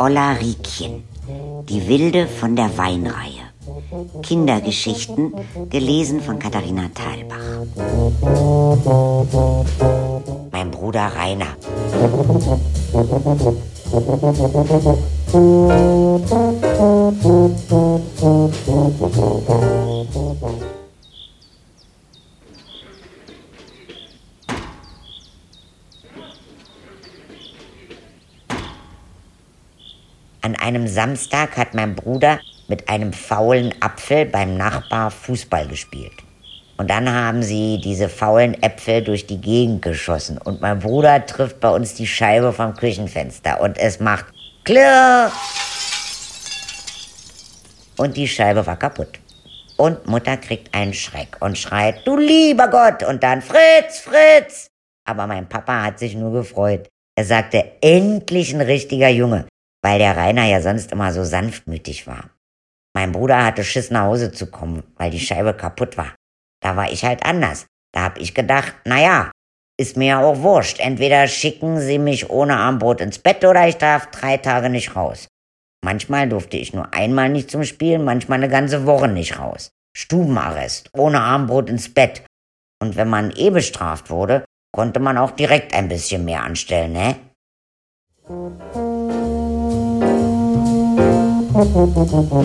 Olla Riekchen, die Wilde von der Weinreihe. Kindergeschichten, gelesen von Katharina Thalbach. Mein Bruder Rainer. An einem Samstag hat mein Bruder mit einem faulen Apfel beim Nachbar Fußball gespielt. Und dann haben sie diese faulen Äpfel durch die Gegend geschossen. Und mein Bruder trifft bei uns die Scheibe vom Küchenfenster und es macht Klirr. Und die Scheibe war kaputt. Und Mutter kriegt einen Schreck und schreit, du lieber Gott, und dann Fritz, Fritz. Aber mein Papa hat sich nur gefreut. Er sagte, endlich ein richtiger Junge weil der Rainer ja sonst immer so sanftmütig war. Mein Bruder hatte Schiss nach Hause zu kommen, weil die Scheibe kaputt war. Da war ich halt anders. Da hab ich gedacht, na ja, ist mir ja auch wurscht. Entweder schicken sie mich ohne Armbrot ins Bett oder ich darf drei Tage nicht raus. Manchmal durfte ich nur einmal nicht zum Spielen, manchmal eine ganze Woche nicht raus. Stubenarrest, ohne Armbrot ins Bett. Und wenn man eh bestraft wurde, konnte man auch direkt ein bisschen mehr anstellen, ne? Musik